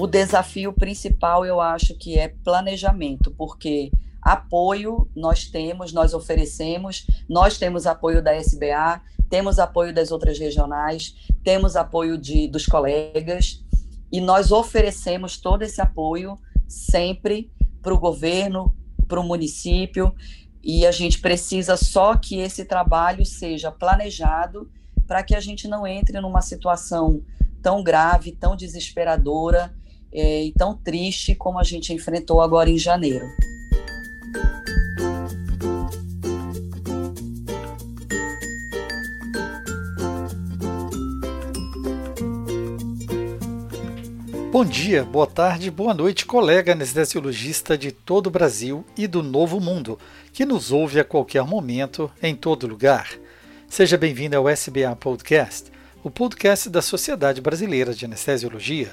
O desafio principal, eu acho que é planejamento, porque apoio nós temos, nós oferecemos, nós temos apoio da SBA, temos apoio das outras regionais, temos apoio de, dos colegas, e nós oferecemos todo esse apoio sempre para o governo, para o município, e a gente precisa só que esse trabalho seja planejado para que a gente não entre numa situação tão grave, tão desesperadora é, e tão triste como a gente enfrentou agora em janeiro. Bom dia, boa tarde, boa noite, colega anestesiologista de todo o Brasil e do Novo Mundo, que nos ouve a qualquer momento, em todo lugar. Seja bem-vindo ao SBA Podcast, o podcast da Sociedade Brasileira de Anestesiologia.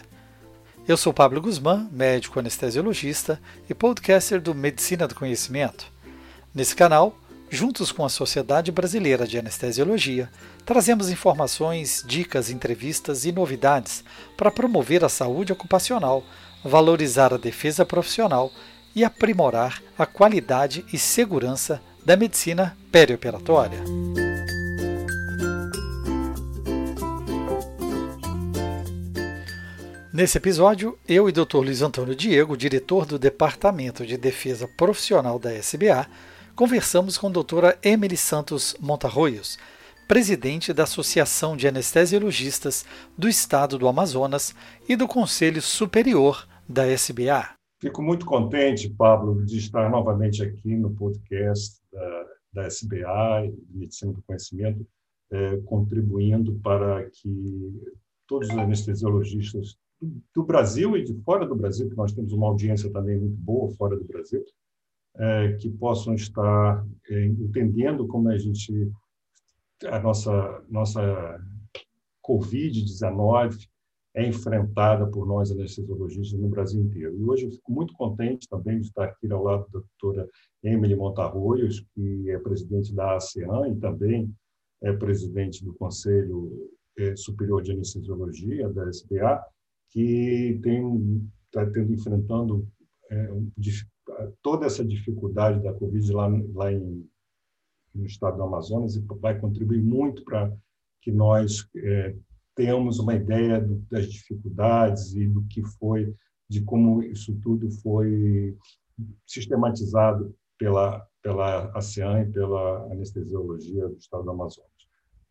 Eu sou Pablo Guzmán, médico anestesiologista e podcaster do Medicina do Conhecimento. Nesse canal, juntos com a Sociedade Brasileira de Anestesiologia, trazemos informações, dicas, entrevistas e novidades para promover a saúde ocupacional, valorizar a defesa profissional e aprimorar a qualidade e segurança da medicina perioperatória. Nesse episódio, eu e Dr. Luiz Antônio Diego, diretor do Departamento de Defesa Profissional da SBA, conversamos com a doutora Emily Santos Montarroios, presidente da Associação de Anestesiologistas do Estado do Amazonas e do Conselho Superior da SBA. Fico muito contente, Pablo, de estar novamente aqui no podcast da, da SBA Medicina do Conhecimento, é, contribuindo para que todos os anestesiologistas do Brasil e de fora do Brasil, que nós temos uma audiência também muito boa fora do Brasil, é, que possam estar é, entendendo como a gente a nossa nossa COVID-19 é enfrentada por nós anestesiologistas no Brasil inteiro. E hoje eu fico muito contente também de estar aqui ao lado da doutora Emily Montarroios, que é presidente da ASEAN e também é presidente do Conselho é, Superior de Anestesiologia, da SBA, que está tendo enfrentando é, toda essa dificuldade da Covid lá, lá em, no estado do Amazonas e vai contribuir muito para que nós é, tenhamos uma ideia do, das dificuldades e do que foi, de como isso tudo foi sistematizado pela, pela ASEAN e pela anestesiologia do estado do Amazonas.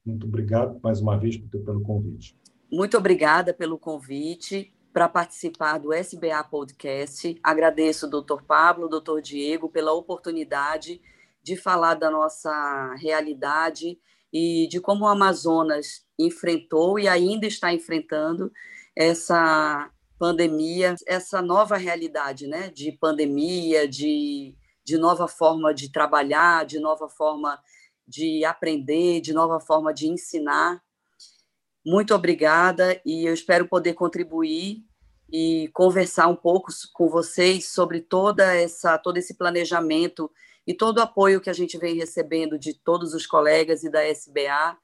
Muito obrigado mais uma vez pelo convite. Muito obrigada pelo convite para participar do SBA Podcast. Agradeço doutor Pablo, doutor Diego, pela oportunidade de falar da nossa realidade e de como o Amazonas enfrentou e ainda está enfrentando essa pandemia, essa nova realidade né, de pandemia, de, de nova forma de trabalhar, de nova forma de aprender, de nova forma de ensinar. Muito obrigada e eu espero poder contribuir e conversar um pouco com vocês sobre toda essa todo esse planejamento e todo o apoio que a gente vem recebendo de todos os colegas e da SBA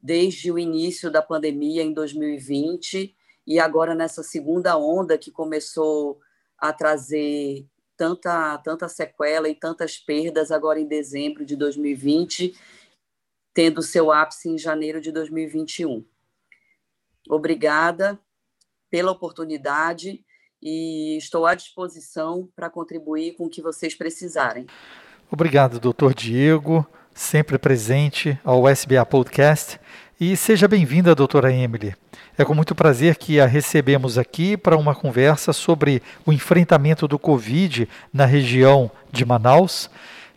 desde o início da pandemia em 2020 e agora nessa segunda onda que começou a trazer tanta tanta sequela e tantas perdas agora em dezembro de 2020, tendo seu ápice em janeiro de 2021. Obrigada pela oportunidade e estou à disposição para contribuir com o que vocês precisarem. Obrigado, doutor Diego, sempre presente ao SBA Podcast. E seja bem-vinda, doutora Emily. É com muito prazer que a recebemos aqui para uma conversa sobre o enfrentamento do Covid na região de Manaus.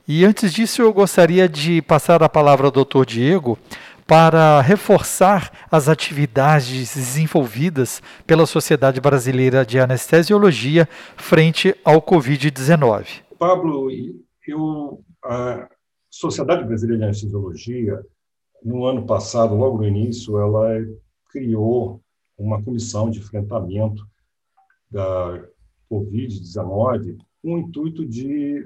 E antes disso, eu gostaria de passar a palavra ao doutor Diego para reforçar as atividades desenvolvidas pela Sociedade Brasileira de Anestesiologia frente ao Covid-19. Pablo, eu, a Sociedade Brasileira de Anestesiologia, no ano passado, logo no início, ela criou uma comissão de enfrentamento da Covid-19 com o intuito de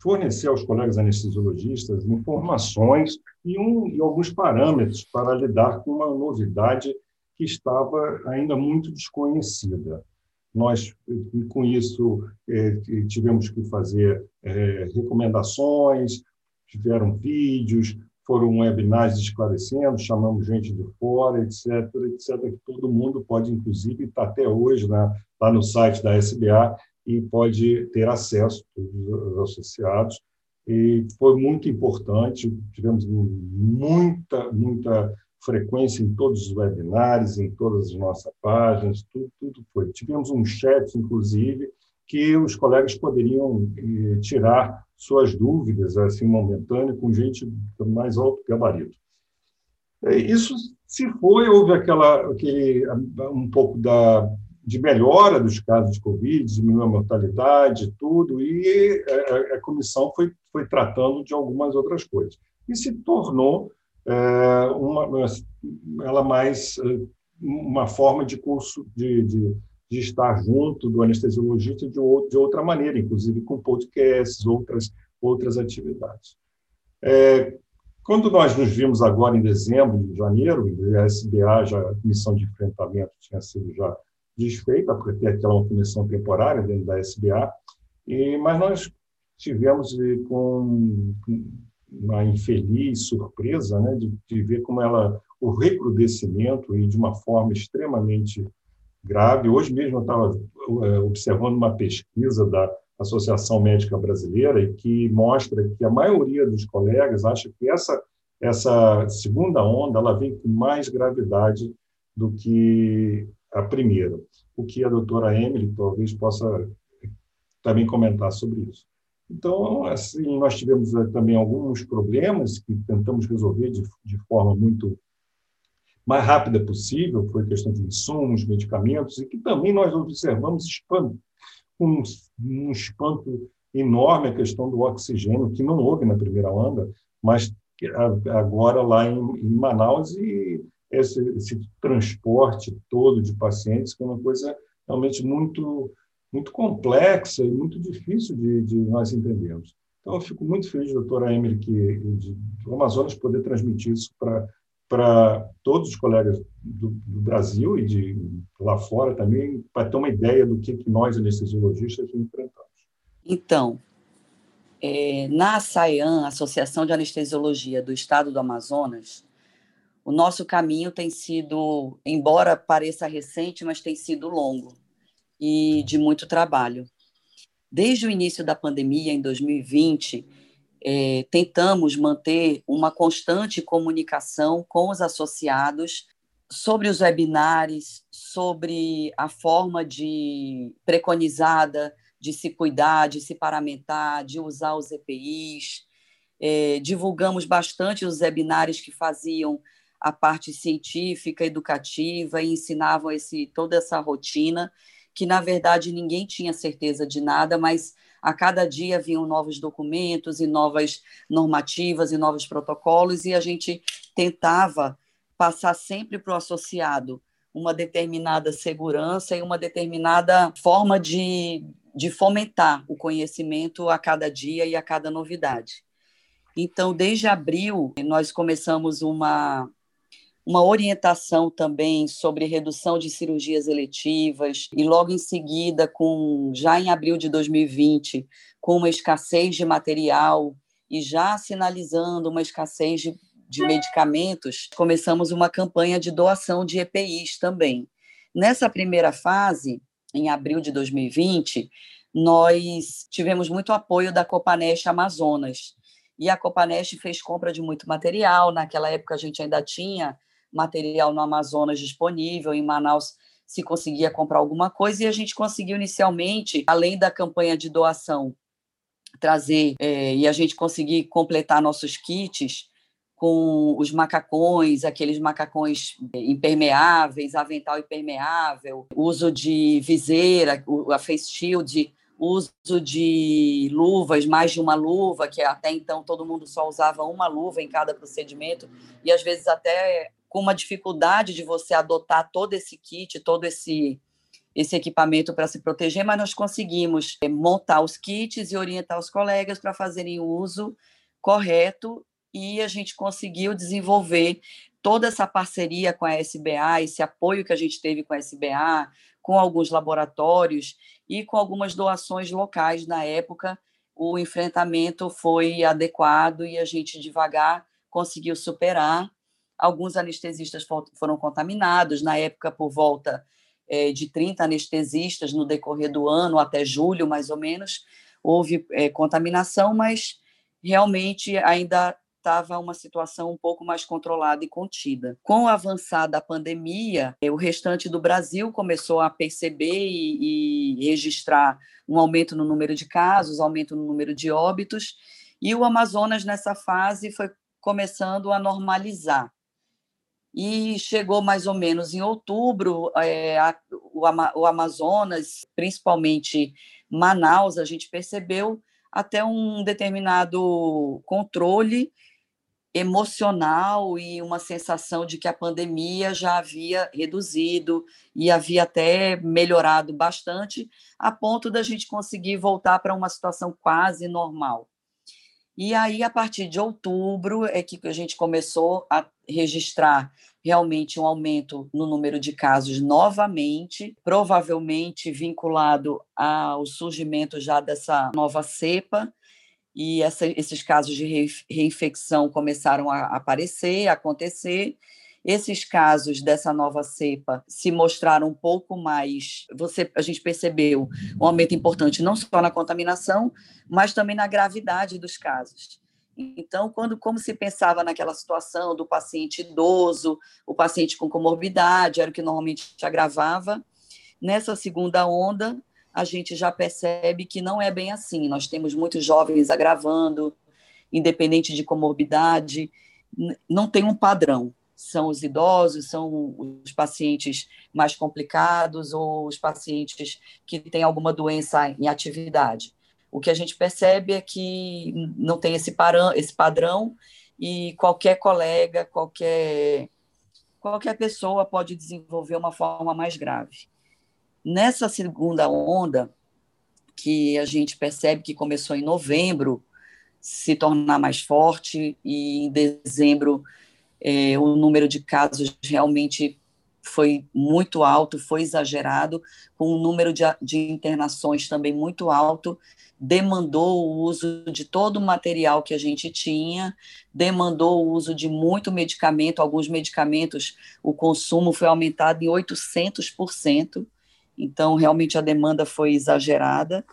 fornecer aos colegas anestesiologistas informações e, um, e alguns parâmetros para lidar com uma novidade que estava ainda muito desconhecida. Nós, com isso, é, tivemos que fazer é, recomendações, tiveram vídeos, foram webinars esclarecendo, chamamos gente de fora, etc., etc., que todo mundo pode, inclusive, estar até hoje na, lá no site da SBA e pode ter acesso, todos os associados. E foi muito importante, tivemos muita, muita frequência em todos os webinars, em todas as nossas páginas, tudo, tudo foi. Tivemos um chat, inclusive, que os colegas poderiam eh, tirar suas dúvidas, assim, momentâneo, com gente mais alto gabarito. É, isso se foi, houve aquela, aquele, um pouco da, de melhora dos casos de Covid, diminuiu a mortalidade, tudo, e a, a comissão foi, foi tratando de algumas outras coisas. E se tornou é, uma, ela mais é, uma forma de curso de, de de estar junto do anestesiologista de, de outra maneira, inclusive com podcasts, outras, outras atividades. É, quando nós nos vimos agora em dezembro, de janeiro, a SBA, já, a comissão de enfrentamento tinha sido já desfeita, porque aquela uma comissão temporária dentro da SBA, e, mas nós tivemos com uma infeliz surpresa né, de, de ver como ela, o recrudescimento e de uma forma extremamente grave. Hoje mesmo eu estava é, observando uma pesquisa da Associação Médica Brasileira que mostra que a maioria dos colegas acha que essa essa segunda onda ela vem com mais gravidade do que a primeira. O que a doutora Emily talvez possa também comentar sobre isso. Então, assim, nós tivemos é, também alguns problemas que tentamos resolver de, de forma muito mais rápida possível, foi questão de insumos, medicamentos, e que também nós observamos espanto, um, um espanto enorme a questão do oxigênio, que não houve na primeira onda, mas agora lá em, em Manaus, e esse, esse, transporte todo de pacientes, que é uma coisa realmente muito, muito complexa e muito difícil de, de nós entendermos. Então, eu fico muito feliz, doutora Emily, que, de, do Amazonas poder transmitir isso para para todos os colegas do, do, Brasil e de lá fora também, para ter uma ideia do que, que nós, anestesiologistas, enfrentamos. Então, é, na ASAIAN, Associação de Anestesiologia do Estado do Amazonas, o nosso caminho tem sido, embora pareça recente, mas tem sido longo e de muito trabalho. Desde o início da pandemia, em 2020, é, tentamos manter uma constante comunicação com os associados sobre os webinários, sobre a forma de preconizada de se cuidar, de se paramentar, de usar os EPIs. É, divulgamos bastante os webinários que faziam a parte científica, educativa e ensinavam esse, toda essa rotina, que na verdade ninguém tinha certeza de nada, mas a cada dia vinham novos documentos e novas normativas e novos protocolos, e a gente tentava passar sempre para o associado uma determinada segurança e uma determinada forma de, de fomentar o conhecimento a cada dia e a cada novidade. Então, desde abril, nós começamos uma, uma orientação também sobre redução de cirurgias eletivas e logo em seguida com já em abril de 2020 com uma escassez de material e já sinalizando uma escassez de, de medicamentos começamos uma campanha de doação de EPIs também. Nessa primeira fase em abril de 2020 nós tivemos muito apoio da Copanest Amazonas. E a Copanest fez compra de muito material naquela época a gente ainda tinha material no Amazonas disponível, em Manaus se conseguia comprar alguma coisa, e a gente conseguiu inicialmente, além da campanha de doação, trazer é, e a gente conseguir completar nossos kits com os macacões, aqueles macacões é, impermeáveis, avental impermeável, uso de viseira, a face shield, uso de luvas, mais de uma luva, que até então todo mundo só usava uma luva em cada procedimento, e às vezes até com uma dificuldade de você adotar todo esse kit, todo esse esse equipamento para se proteger, mas nós conseguimos eh, montar os kits e orientar os colegas para fazerem o uso correto e a gente conseguiu desenvolver toda essa parceria com a SBA, esse apoio que a gente teve com a SBA, com alguns laboratórios e com algumas doações locais na época, o enfrentamento foi adequado e a gente devagar conseguiu superar. Alguns anestesistas foram contaminados, na época, por volta é, de 30 anestesistas no decorrer do ano, até julho, mais ou menos, houve é, contaminação, mas realmente ainda estava uma situação um pouco mais controlada e contida. Com a avançada da pandemia, é, o restante do Brasil começou a perceber e, e registrar um aumento no número de casos, aumento no número de óbitos, e o Amazonas, nessa fase, foi começando a normalizar. E chegou mais ou menos em outubro, é, a, o, o Amazonas, principalmente Manaus, a gente percebeu até um determinado controle emocional e uma sensação de que a pandemia já havia reduzido e havia até melhorado bastante, a ponto da gente conseguir voltar para uma situação quase normal. E aí, a partir de outubro, é que a gente começou a registrar realmente um aumento no número de casos novamente, provavelmente vinculado ao surgimento já dessa nova cepa, e essa, esses casos de reinfecção começaram a aparecer, a acontecer. Esses casos dessa nova cepa se mostraram um pouco mais. Você, a gente percebeu um aumento importante não só na contaminação, mas também na gravidade dos casos. Então, quando como se pensava naquela situação do paciente idoso, o paciente com comorbidade, era o que normalmente agravava, nessa segunda onda a gente já percebe que não é bem assim. Nós temos muitos jovens agravando, independente de comorbidade, não tem um padrão. São os idosos, são os pacientes mais complicados ou os pacientes que têm alguma doença em atividade. O que a gente percebe é que não tem esse, parão, esse padrão e qualquer colega, qualquer, qualquer pessoa pode desenvolver uma forma mais grave. Nessa segunda onda, que a gente percebe que começou em novembro, se tornar mais forte, e em dezembro é, o número de casos realmente foi muito alto, foi exagerado, com o número de, de internações também muito alto, demandou o uso de todo o material que a gente tinha, demandou o uso de muito medicamento, alguns medicamentos, o consumo foi aumentado em 800%, então, realmente, a demanda foi exagerada,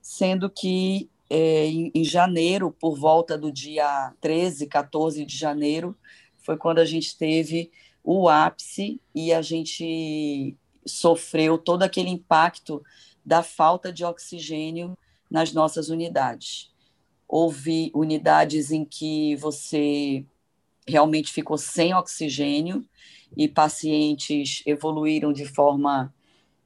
sendo que é, em, em janeiro, por volta do dia 13, 14 de janeiro, foi quando a gente teve o ápice e a gente sofreu todo aquele impacto da falta de oxigênio nas nossas unidades. Houve unidades em que você realmente ficou sem oxigênio e pacientes evoluíram de forma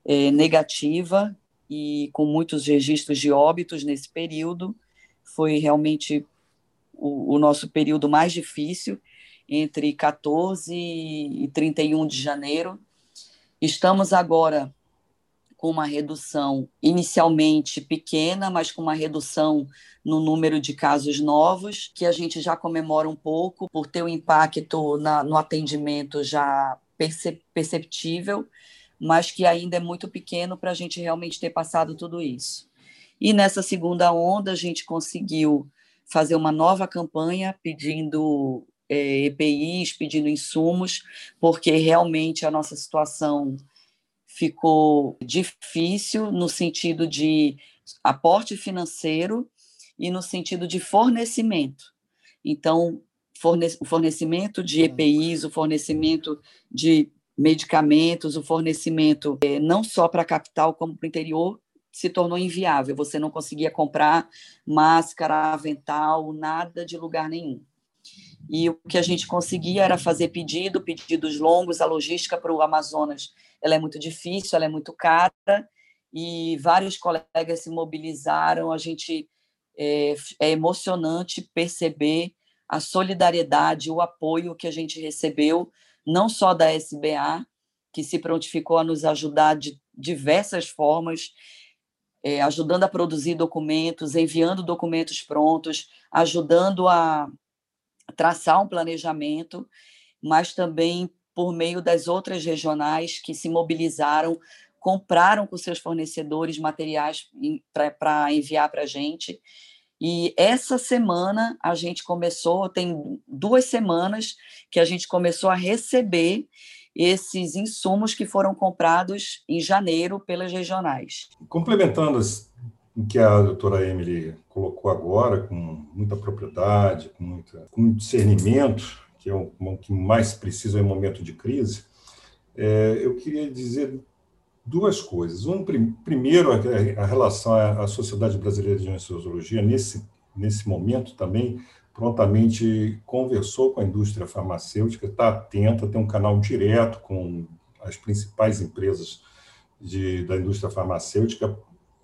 é, negativa e com muitos registros de óbitos nesse período. Foi realmente o, o nosso período mais difícil, entre 14 e 31 de janeiro. Estamos agora com uma redução inicialmente pequena, mas com uma redução no número de casos novos, que a gente já comemora um pouco por ter um impacto na, no atendimento já perceptível, mas que ainda é muito pequeno para a gente realmente ter passado tudo isso. E nessa segunda onda, a gente conseguiu fazer uma nova campanha pedindo é, EPIs, pedindo insumos, porque realmente a nossa situação ficou difícil no sentido de aporte financeiro e no sentido de fornecimento. Então, forne o fornecimento de EPIs, o fornecimento de medicamentos, o fornecimento é, não só para a capital como para o interior se tornou inviável. Você não conseguia comprar máscara, avental, nada de lugar nenhum. E o que a gente conseguia era fazer pedido, pedidos longos. A logística para o Amazonas ela é muito difícil, ela é muito cara, e vários colegas se mobilizaram. A gente é, é emocionante perceber a solidariedade, o apoio que a gente recebeu não só da SBA, que se prontificou a nos ajudar de diversas formas, é, ajudando a produzir documentos, enviando documentos prontos, ajudando a traçar um planejamento, mas também por meio das outras regionais que se mobilizaram compraram com seus fornecedores materiais para enviar para a gente. E essa semana a gente começou, tem duas semanas que a gente começou a receber esses insumos que foram comprados em janeiro pelas regionais. Complementando o que a doutora Emily colocou agora, com muita propriedade, com, muita, com discernimento, que é o, que mais precisa em momento de crise, é, eu queria dizer duas coisas. Um, primeiro, a, a relação à, à Sociedade Brasileira de Anestesiologia, nesse, nesse momento também, prontamente conversou com a indústria farmacêutica, está atenta, tem um canal direto com as principais empresas de, da indústria farmacêutica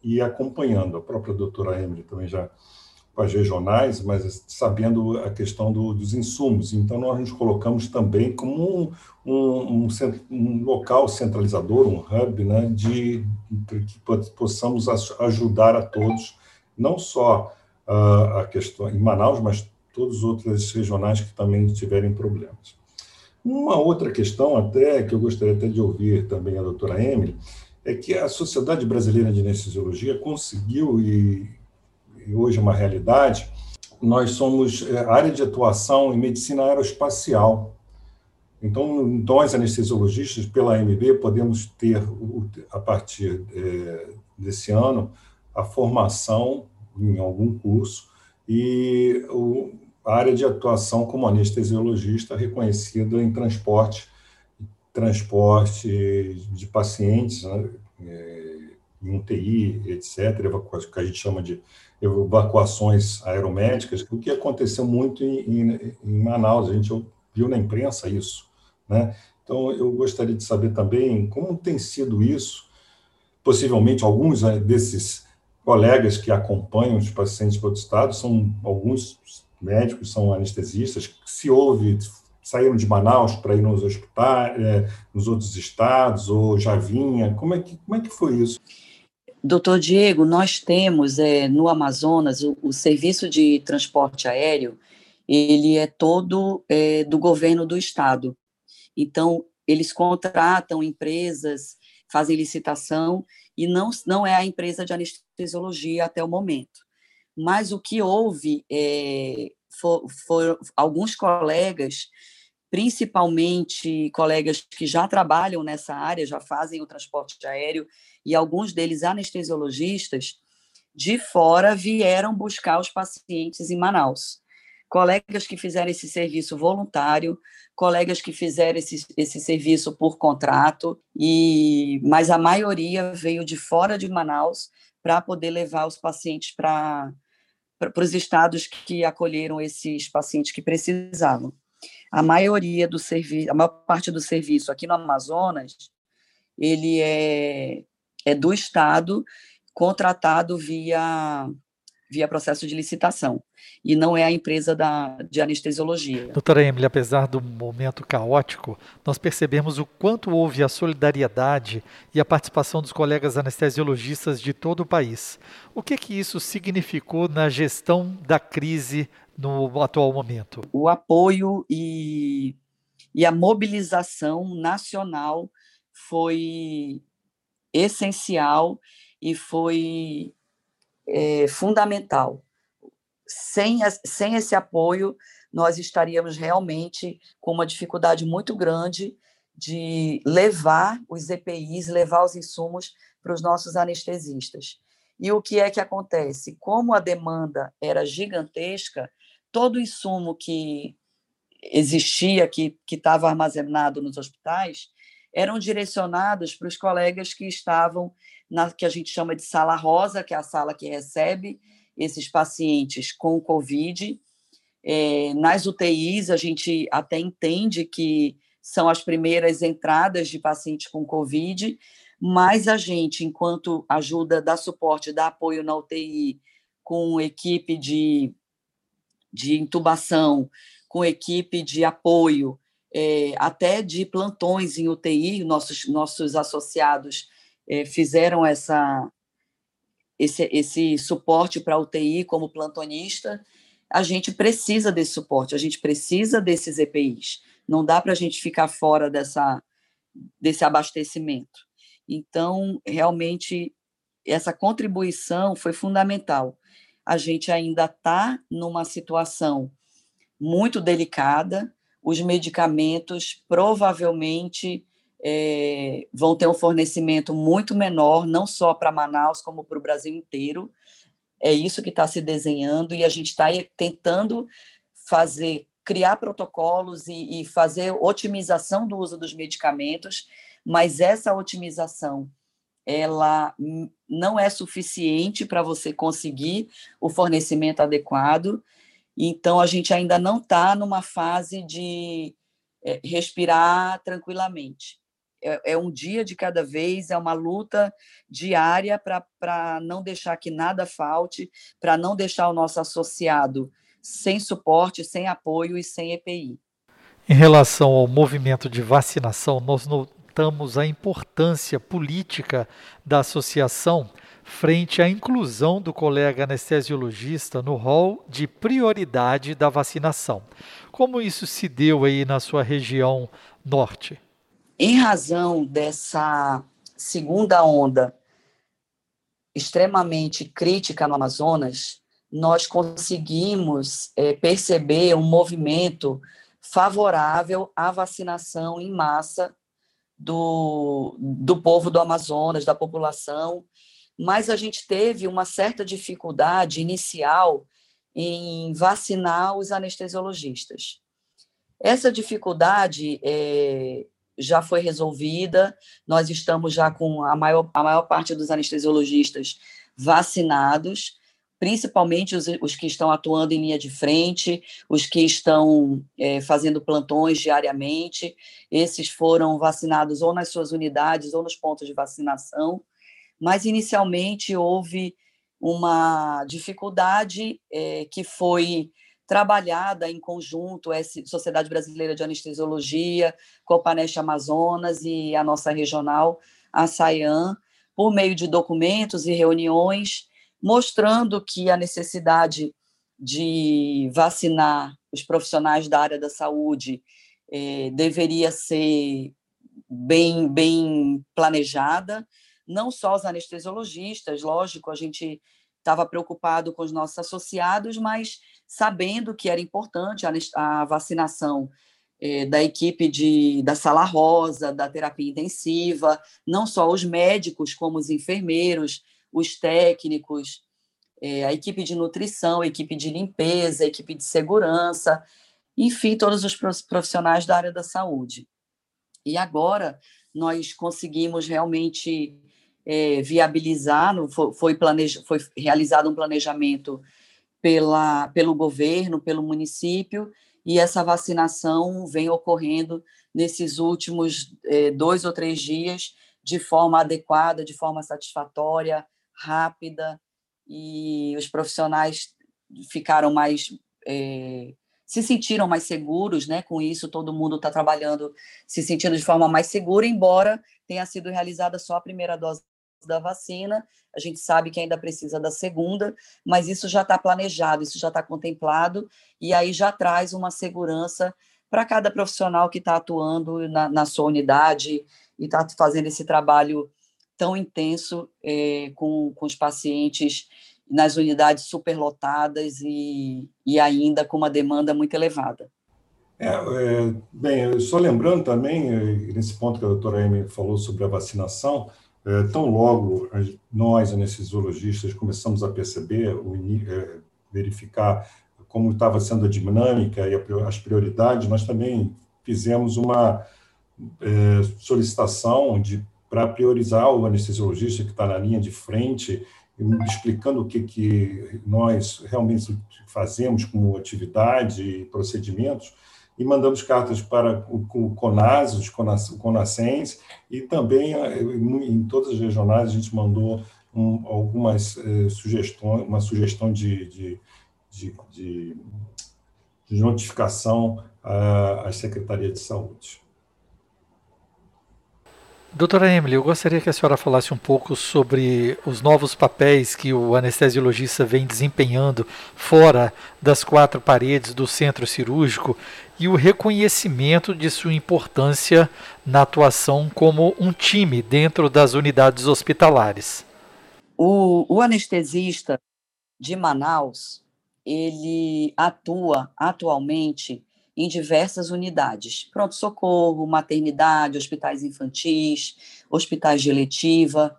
e acompanhando. A própria doutora Emily também já com as regionais, mas sabendo a questão do, dos insumos. Então, nós nos colocamos também como um, um, um, um local centralizador, um hub, né, de, de que possamos ajudar a todos, não só uh, a questão em Manaus, mas todas as outras regionais que também tiverem problemas. Uma outra questão, até que eu gostaria até de ouvir também a doutora Emily, é que a Sociedade Brasileira de Anestesiologia conseguiu, e, e hoje é uma realidade, nós somos é, área de atuação em medicina aeroespacial. Então, nós, anestesiologistas, pela AMB, podemos ter, a partir é, desse ano, a formação em algum curso e a área de atuação como anestesiologista reconhecida em transporte, transporte de pacientes, né, é, em UTI, etc., que a gente chama de evacuações aeromédicas, o que aconteceu muito em, em, em Manaus, a gente viu na imprensa isso. Né? Então, eu gostaria de saber também como tem sido isso, possivelmente alguns né, desses colegas que acompanham os pacientes para o estado são alguns médicos, são anestesistas, se houve, saíram de Manaus para ir nos hospitais, é, nos outros estados, ou já vinha, como é que, como é que foi isso? Doutor Diego, nós temos é, no Amazonas o, o, serviço de transporte aéreo, ele é todo é, do governo do estado. Então, eles contratam empresas, fazem licitação, e não, não é a empresa de anestesiologia até o momento. Mas o que houve é, for, for, alguns colegas, principalmente colegas que já trabalham nessa área, já fazem o transporte aéreo, e alguns deles anestesiologistas, de fora vieram buscar os pacientes em Manaus. Colegas que fizeram esse serviço voluntário, colegas que fizeram esse, esse serviço por contrato, e mas a maioria veio de fora de Manaus para poder levar os pacientes para para os estados que acolheram esses pacientes que precisavam. A maioria do serviço, a maior parte do serviço aqui no Amazonas, ele é, é do estado contratado via via processo de licitação e não é a empresa da, de anestesiologia. Doutora Emily, apesar do momento caótico, nós percebemos o quanto houve a solidariedade e a participação dos colegas anestesiologistas de todo o país. O que que isso significou na gestão da crise no atual momento? O apoio e, e a mobilização nacional foi essencial e foi é, fundamental. Sem, sem esse apoio, nós estaríamos realmente com uma dificuldade muito grande de levar os EPIs, levar os insumos para os nossos anestesistas. E o que é que acontece? Como a demanda era gigantesca, todo o insumo que existia, que estava armazenado nos hospitais, eram direcionados para os colegas que estavam na que a gente chama de sala rosa, que é a sala que recebe esses pacientes com Covid. É, nas UTIs, a gente até entende que são as primeiras entradas de pacientes com Covid, mas a gente, enquanto ajuda, dá suporte, dá apoio na UTI, com equipe de, de intubação, com equipe de apoio, é, até de plantões em UTI, nossos, nossos associados é, fizeram essa, esse, esse suporte para UTI como plantonista, a gente precisa desse suporte, a gente precisa desses EPIs. Não dá para a gente ficar fora dessa, desse abastecimento. Então, realmente, essa contribuição foi fundamental. A gente ainda está numa situação muito delicada, os medicamentos provavelmente é, vão ter um fornecimento muito menor, não só para Manaus, como para o Brasil inteiro. É isso que está se desenhando e a gente está tentando fazer, criar protocolos e, e fazer otimização do uso dos medicamentos, mas essa otimização ela não é suficiente para você conseguir o fornecimento adequado. Então, a gente ainda não está numa fase de é, respirar tranquilamente. É, é, um dia de cada vez, é uma luta diária para não deixar que nada falte, para não deixar o nosso associado sem suporte, sem apoio e sem EPI. Em relação ao movimento de vacinação, nós notamos a importância política da associação frente à inclusão do colega anestesiologista no rol de prioridade da vacinação. Como isso se deu aí na sua região norte? Em razão dessa segunda onda extremamente crítica no Amazonas, nós conseguimos é, perceber um movimento favorável à vacinação em massa do, do povo do Amazonas, da população, mas a gente teve uma certa dificuldade inicial em vacinar os anestesiologistas. Essa dificuldade é, já foi resolvida, nós estamos já com a maior, a maior parte dos anestesiologistas vacinados, principalmente os, os que estão atuando em linha de frente, os que estão é, fazendo plantões diariamente, esses foram vacinados ou nas suas unidades ou nos pontos de vacinação, mas inicialmente houve uma dificuldade é, que foi trabalhada em conjunto, a Sociedade Brasileira de Anestesiologia, Copaneste Amazonas e a nossa regional, a SAIAN, por meio de documentos e reuniões, mostrando que a necessidade de vacinar os profissionais da área da saúde eh, deveria ser bem, bem planejada, não só os anestesiologistas, lógico, a gente estava preocupado com os nossos associados, mas sabendo que era importante a, vacinação eh, da equipe de, da sala rosa, da terapia intensiva, não só os médicos, como os enfermeiros, os técnicos, é, a equipe de nutrição, a equipe de limpeza, a equipe de segurança, enfim, todos os profissionais da área da saúde. E agora nós conseguimos realmente é, viabilizar, foi, planeja, foi realizado um planejamento pela, pelo governo, pelo município, e essa vacinação vem ocorrendo nesses últimos é, dois ou três dias de forma adequada, de forma satisfatória, rápida, e os profissionais ficaram mais. É, se sentiram mais seguros, né? Com isso, todo mundo está trabalhando, se sentindo de forma mais segura, embora tenha sido realizada só a primeira dose da vacina. A gente sabe que ainda precisa da segunda, mas isso já está planejado, isso já está contemplado, e aí já traz uma segurança para cada profissional que está atuando na, na, sua unidade e está fazendo esse trabalho tão intenso é, com, com os pacientes nas unidades superlotadas e, e ainda com uma demanda muito elevada. É, é, bem, só lembrando também, é, nesse ponto que a doutora Amy falou sobre a vacinação, é, tão logo nós, anestesiologistas, começamos a perceber, verificar como estava sendo a dinâmica e as prioridades, nós também fizemos uma solicitação de para priorizar o anestesiologista que está na linha de frente, explicando o que, que nós realmente fazemos como atividade e procedimentos, e mandamos cartas para o, CONAS, os CONASENS, e também eh, em todas as regionais a gente mandou um, algumas eh, sugestões, uma sugestão de, de, de, de, notificação às secretarias de saúde. Doutora Emily, eu gostaria que a senhora falasse um pouco sobre os novos papéis que o anestesiologista vem desempenhando fora das quatro paredes do centro cirúrgico e o reconhecimento de sua importância na atuação como um time dentro das unidades hospitalares. O, o anestesista de Manaus, ele atua atualmente em diversas unidades: pronto-socorro, maternidade, hospitais infantis, hospitais de eletiva.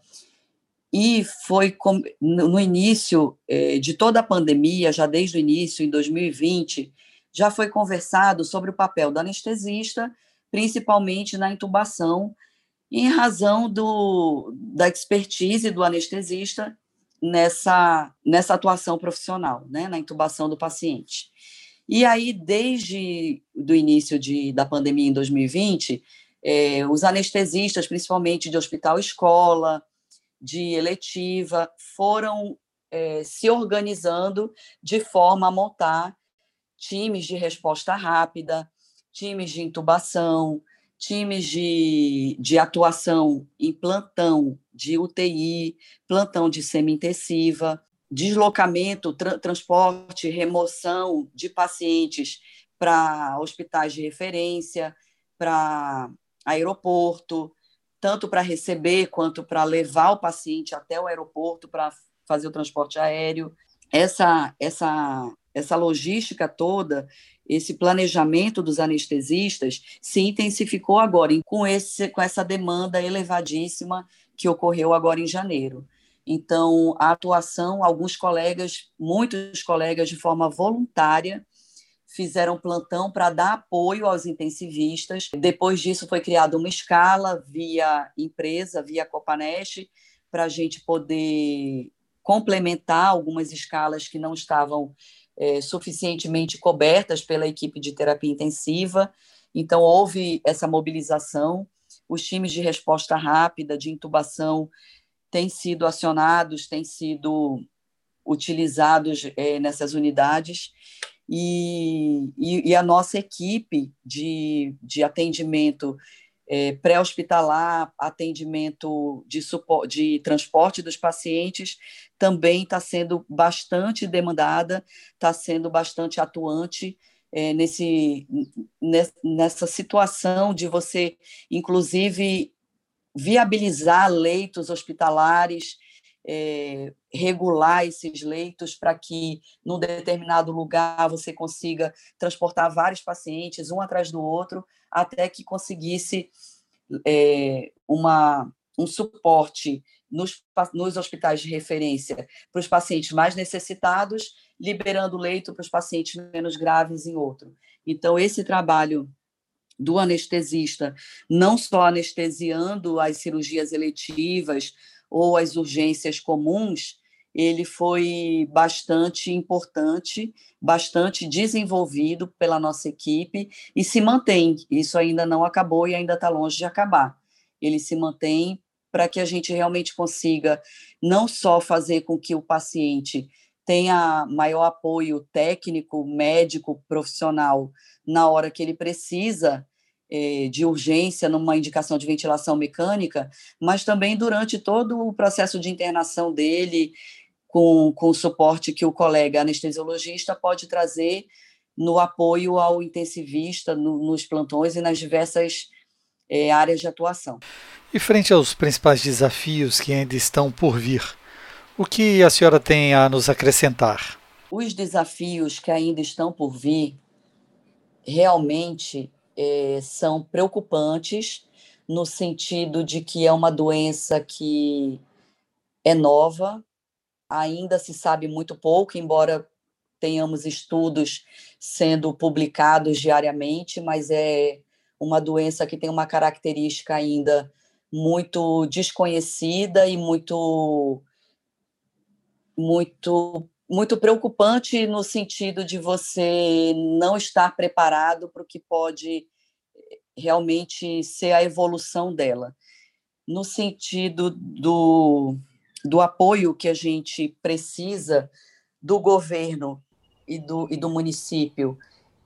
E foi no início eh, de toda a pandemia, já desde o início, em 2020, já foi conversado sobre o papel do anestesista, principalmente na intubação, em razão do, da expertise do anestesista nessa, nessa atuação profissional, né, na intubação do paciente. E aí, desde o início de, da pandemia em 2020, é, os anestesistas, principalmente de hospital-escola, de eletiva, foram é, se organizando de forma a montar times de resposta rápida, times de intubação, times de, de atuação em plantão de UTI, plantão de semi-intensiva, deslocamento, tra transporte, remoção de pacientes para hospitais de referência, para aeroporto, tanto para receber quanto para levar o paciente até o aeroporto para fazer o transporte aéreo. Essa, essa, essa logística toda, esse planejamento dos anestesistas se intensificou agora com, esse, com essa demanda elevadíssima que ocorreu agora em janeiro. Então, a atuação, alguns colegas, muitos colegas de forma voluntária, fizeram plantão para dar apoio aos intensivistas. Depois disso, foi criada uma escala via empresa, via Copanest, para a gente poder complementar algumas escalas que não estavam é, suficientemente cobertas pela equipe de terapia intensiva. Então, houve essa mobilização. Os times de resposta rápida, de intubação, têm sido acionados, têm sido utilizados é, nessas unidades. E, e, e, a nossa equipe de, de atendimento é, pré-hospitalar, atendimento de, de transporte dos pacientes, também está sendo bastante demandada, está sendo bastante atuante é, nesse, nessa situação de você, inclusive, viabilizar leitos hospitalares, é, regular esses leitos para que, num determinado lugar, você consiga transportar vários pacientes, um atrás do outro, até que conseguisse é, uma, um suporte nos, nos hospitais de referência para os pacientes mais necessitados, liberando leito para os pacientes menos graves em outro. Então, esse trabalho do anestesista, não só anestesiando as cirurgias eletivas ou as urgências comuns, ele foi bastante importante, bastante desenvolvido pela nossa equipe e se mantém. Isso ainda não acabou e ainda está longe de acabar. Ele se mantém para que a gente realmente consiga não só fazer com que o paciente tenha maior apoio técnico, médico, profissional na hora que ele precisa de urgência numa indicação de ventilação mecânica, mas também durante todo o processo de internação dele, com, com o suporte que o colega anestesiologista pode trazer no apoio ao intensivista, no, nos plantões e nas diversas é, áreas de atuação. E frente aos principais desafios que ainda estão por vir, o que a senhora tem a nos acrescentar? Os desafios que ainda estão por vir realmente é, são preocupantes, no sentido de que é uma doença que é nova, ainda se sabe muito pouco, embora tenhamos estudos sendo publicados diariamente, mas é uma doença que tem uma característica ainda muito desconhecida e muito muito muito preocupante no sentido de você não estar preparado para o que pode realmente ser a evolução dela. No sentido do, do apoio que a gente precisa do governo e do, e do município,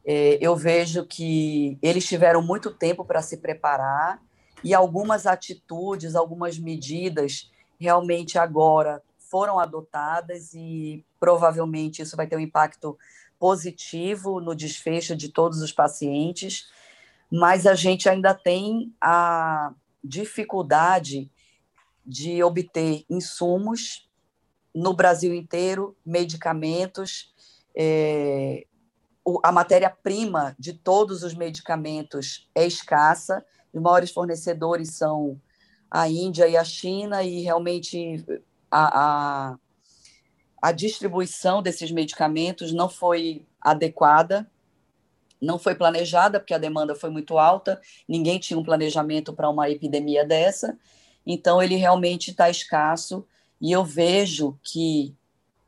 é, eu vejo que eles tiveram muito tempo para se preparar e algumas atitudes, algumas medidas realmente agora foram adotadas e provavelmente isso vai ter um impacto positivo no desfecho de todos os pacientes, mas a gente ainda tem a dificuldade de obter insumos no Brasil inteiro, medicamentos, é, a matéria-prima de todos os medicamentos é escassa, os maiores fornecedores são a Índia e a China, e realmente a, a, a distribuição desses medicamentos não foi adequada, não foi planejada, porque a demanda foi muito alta, ninguém tinha um planejamento para uma epidemia dessa, então ele realmente está escasso, e eu vejo que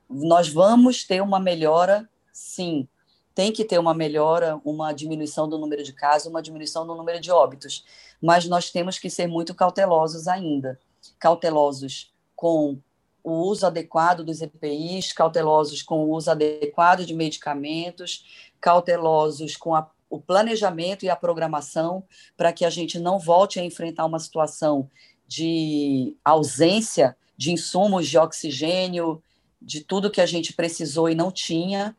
nós vamos ter uma melhora, sim, tem que ter uma melhora, uma diminuição do número de casos, uma diminuição do número de óbitos, mas nós temos que ser muito cautelosos ainda, cautelosos com o uso adequado dos EPIs, cautelosos com o uso adequado de medicamentos, cautelosos com a, o planejamento e a programação para que a gente não volte a enfrentar uma situação de ausência de insumos de oxigênio, de tudo que a gente precisou e não tinha.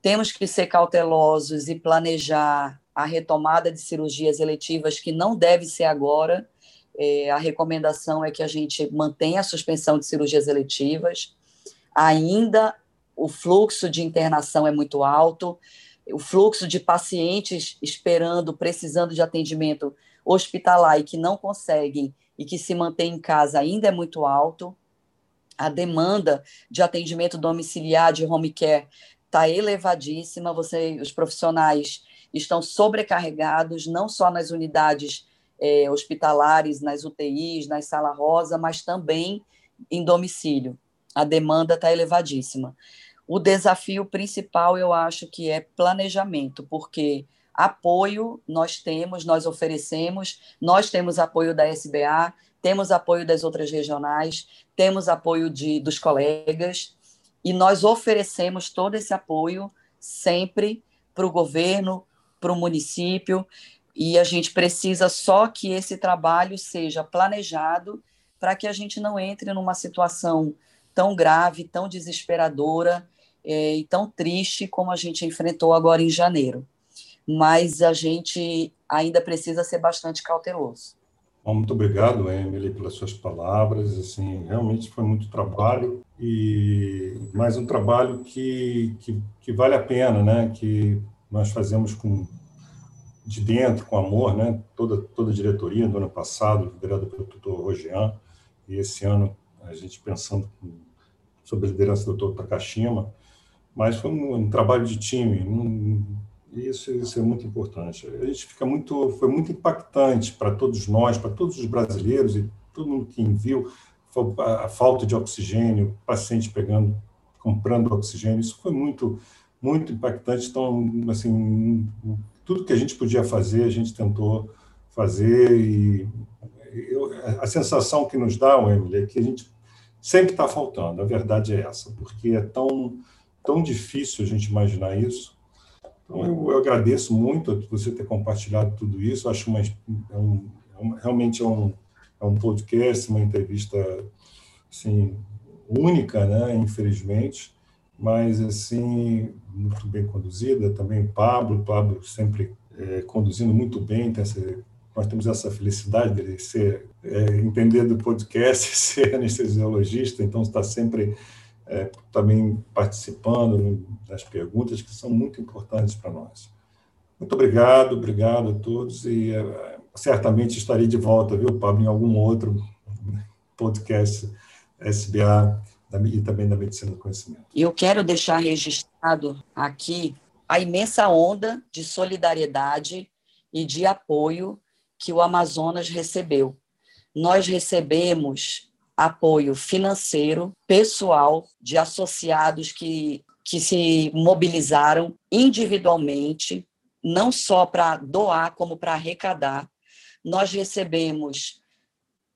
Temos que ser cautelosos e planejar a retomada de cirurgias eletivas, que não deve ser agora, é, a recomendação é que a gente mantenha a suspensão de cirurgias eletivas. Ainda o fluxo de internação é muito alto, o fluxo de pacientes esperando, precisando de atendimento hospitalar e que não conseguem e que se mantêm em casa ainda é muito alto. A demanda de atendimento domiciliar, de home care, está elevadíssima. Você, os profissionais estão sobrecarregados, não só nas unidades é, hospitalares, nas UTIs, nas sala rosa, mas também em domicílio. A demanda está elevadíssima. O desafio principal, eu acho que é planejamento, porque apoio nós temos, nós oferecemos, nós temos apoio da SBA, temos apoio das outras regionais, temos apoio de, dos colegas, e nós oferecemos todo esse apoio sempre para o governo, para o município, e a gente precisa só que esse trabalho seja planejado para que a gente não entre numa situação tão grave, tão desesperadora é, e tão triste como a gente enfrentou agora em janeiro. Mas a gente ainda precisa ser bastante cauteloso. Muito obrigado, Emily, pelas suas palavras. Assim, realmente foi muito trabalho e mais um trabalho que, que, que vale a pena, né? Que nós fazemos com de dentro, com amor, né? Toda toda a diretoria do ano passado, liderada pelo doutor Rogian, e esse ano a gente pensando com, sob a liderança do doutor Takashima, mas foi um, um trabalho de time, um, isso, isso é muito importante. A gente fica muito, foi muito impactante para todos nós, para todos os brasileiros e todo mundo que viu a falta de oxigênio, paciente pegando, comprando oxigênio, isso foi muito, muito impactante. Então, assim, tudo que a gente podia fazer, a gente tentou fazer e eu, a sensação que nos dá, Emily, é que a gente sempre está faltando. A verdade é essa, porque é tão tão difícil a gente imaginar isso. Então, eu, eu agradeço muito você ter compartilhado tudo isso. Acho uma, é um, é um, realmente é um, é um podcast, uma entrevista assim, única, né? infelizmente mas assim muito bem conduzida. Também Pablo, Pablo sempre é, conduzindo muito bem. Essa, nós temos essa felicidade de ser é, entender do podcast, ser anestesiologista, então está sempre é, também participando das perguntas que são muito importantes para nós. Muito obrigado, obrigado a todos e é, certamente estarei de volta, viu, Pablo, em algum outro podcast SBA e também da medicina do conhecimento. Eu quero deixar registrado aqui a imensa onda de solidariedade e de apoio que o Amazonas recebeu. Nós recebemos apoio financeiro, pessoal, de associados que, que se mobilizaram individualmente, não só para doar, como para arrecadar. Nós recebemos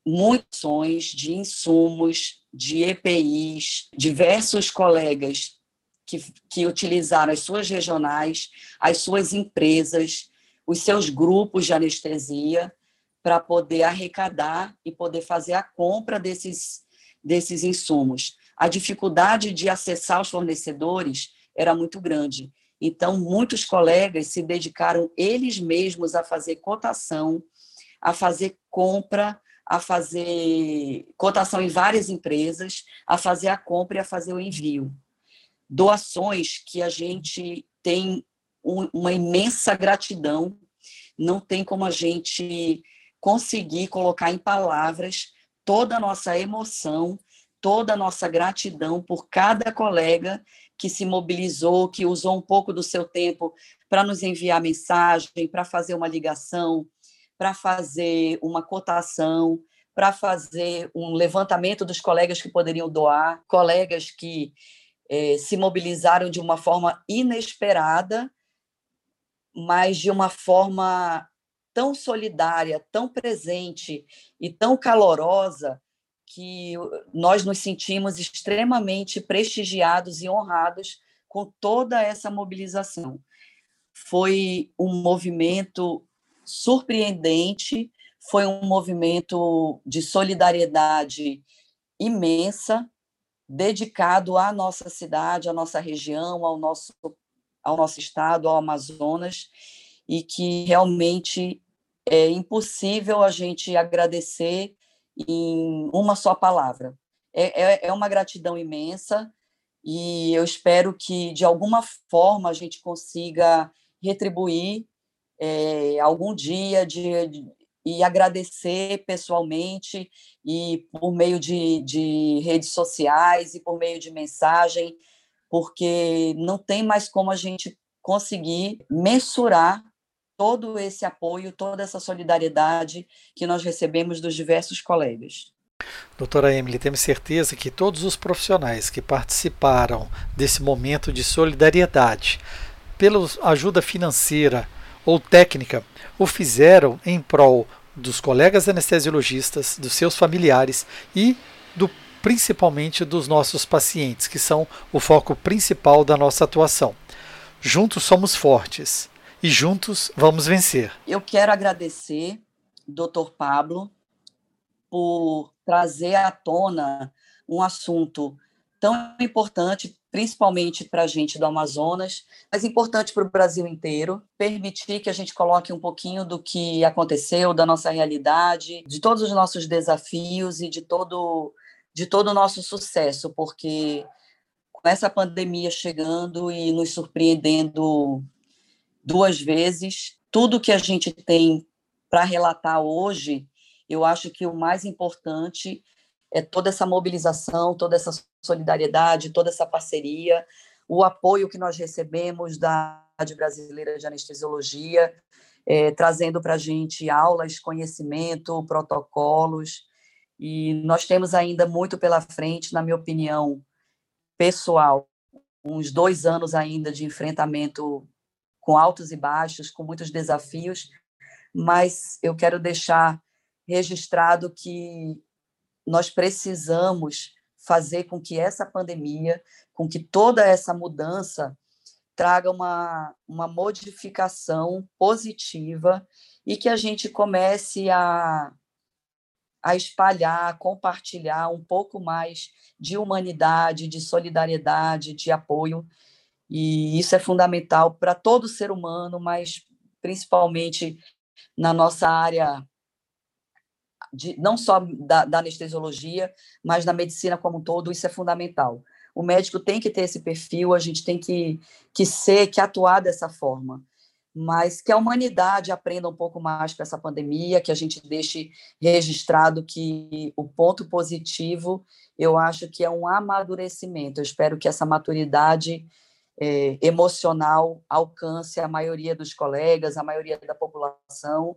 muitas de insumos, de EPIs, diversos colegas que, que utilizaram as suas regionais, as suas empresas, os seus grupos de anestesia para poder arrecadar e poder fazer a compra desses, desses insumos. A dificuldade de acessar os fornecedores era muito grande. Então, muitos colegas se dedicaram eles mesmos a fazer cotação, a fazer compra, a fazer cotação em várias empresas, a fazer a compra e a fazer o envio. Doações que a gente tem uma imensa gratidão, não tem como a gente conseguir colocar em palavras toda a nossa emoção, toda a nossa gratidão por cada colega que se mobilizou, que usou um pouco do seu tempo para nos enviar mensagem, para fazer uma ligação, para fazer uma cotação, para fazer um levantamento dos colegas que poderiam doar, colegas que eh, se mobilizaram de uma forma inesperada, mas de uma forma tão solidária, tão presente e tão calorosa que nós nos sentimos extremamente prestigiados e honrados com toda essa mobilização. Foi um movimento surpreendente, foi um movimento de solidariedade imensa, dedicado à nossa cidade, à nossa região, ao nosso, ao nosso estado, ao Amazonas, e que realmente é impossível a gente agradecer em uma só palavra. É, é, é uma gratidão imensa e eu espero que, de alguma forma, a gente consiga retribuir é, algum dia de, de, e agradecer pessoalmente e por meio de, de redes sociais e por meio de mensagem, porque não tem mais como a gente conseguir mensurar todo esse apoio, toda essa solidariedade que nós recebemos dos diversos colegas. Doutora Emily, temos certeza que todos os profissionais que participaram desse momento de solidariedade, pela ajuda financeira ou técnica, o fizeram em prol dos colegas anestesiologistas, dos seus familiares e do principalmente dos nossos pacientes, que são o foco principal da nossa atuação. Juntos somos fortes e juntos vamos vencer. Eu quero agradecer, Dr. Pablo, por trazer à tona um assunto tão importante, principalmente para a gente do Amazonas, mas importante para o Brasil inteiro, permitir que a gente coloque um pouquinho do que aconteceu, da nossa realidade, de todos os nossos desafios e de todo, de todo o nosso sucesso, porque com essa pandemia chegando e nos surpreendendo duas vezes. Tudo que a gente tem para relatar hoje, eu acho que o mais importante é toda essa mobilização, toda essa solidariedade, toda essa parceria, o apoio que nós recebemos da Rádio Brasileira de Anestesiologia, é, trazendo para a gente aulas, conhecimento, protocolos, e nós temos ainda muito pela frente, na minha opinião pessoal, uns dois anos ainda de enfrentamento com altos e baixos, com muitos desafios, mas eu quero deixar registrado que nós precisamos fazer com que essa pandemia, com que toda essa mudança traga uma, uma modificação positiva e que a gente comece a, a espalhar, a compartilhar um pouco mais de humanidade, de solidariedade, de apoio. E isso é fundamental para todo ser humano, mas principalmente na nossa área, de, não só da, da anestesiologia, mas na medicina como um todo, isso é fundamental. O médico tem que ter esse perfil, a gente tem que, que ser, que atuar dessa forma mas que a humanidade aprenda um pouco mais com essa pandemia, que a gente deixe registrado que o ponto positivo, eu acho que é um amadurecimento. Eu espero que essa maturidade é, emocional alcance a maioria dos colegas, a maioria da população,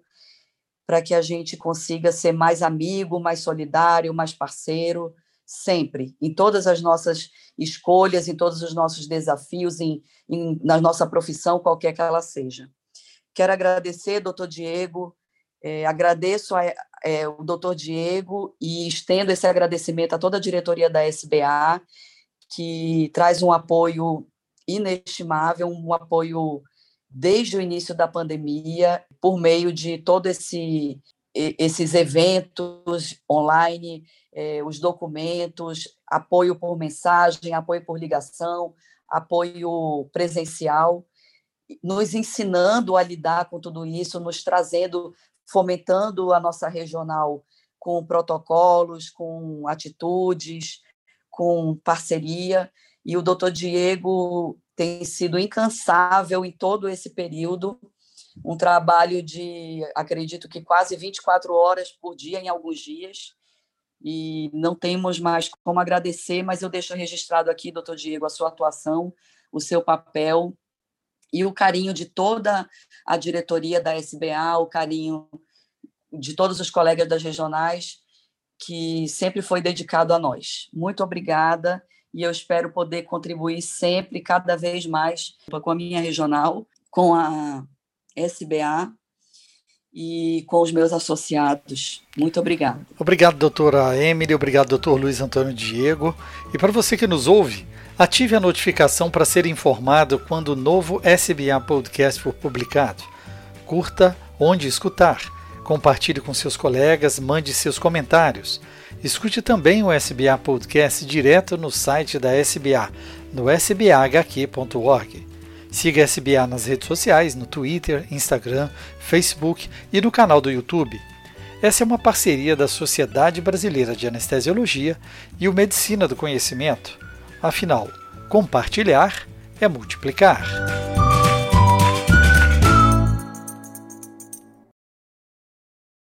para que a gente consiga ser mais amigo, mais solidário, mais parceiro, sempre, em todas as nossas escolhas, em todos os nossos desafios, em, em, na nossa profissão, qualquer que ela seja. Quero agradecer, doutor Diego, é, agradeço a, é, o doutor Diego e estendo esse agradecimento a toda a diretoria da SBA, que traz um apoio inestimável, um apoio desde o início da pandemia, por meio de todo esse esses eventos online, é, os documentos, apoio por mensagem, apoio por ligação, apoio presencial, nos ensinando a lidar com tudo isso, nos trazendo, fomentando a nossa regional com protocolos, com atitudes, com parceria. E o doutor Diego tem sido incansável em todo esse período, um trabalho de, acredito que quase 24 horas por dia, em alguns dias, e não temos mais como agradecer, mas eu deixo registrado aqui, doutor Diego, a sua atuação, o seu papel e o carinho de toda a diretoria da SBA, o carinho de todos os colegas das regionais, que sempre foi dedicado a nós. Muito obrigada e eu espero poder contribuir sempre, cada vez mais, com a minha regional, com a SBA e com os meus associados. Muito obrigado. Obrigado, doutora Emily, obrigado, doutor Luiz Antônio Diego. E para você que nos ouve, ative a notificação para ser informado quando o novo SBA Podcast for publicado. Curta onde escutar. Compartilhe com seus colegas, mande seus comentários. Escute também o SBA Podcast direto no site da SBA, no sbahq.org. Siga a SBA nas redes sociais, no Twitter, Instagram, Facebook e no canal do YouTube. Essa é uma parceria da Sociedade Brasileira de Anestesiologia e o Medicina do Conhecimento. Afinal, compartilhar é multiplicar.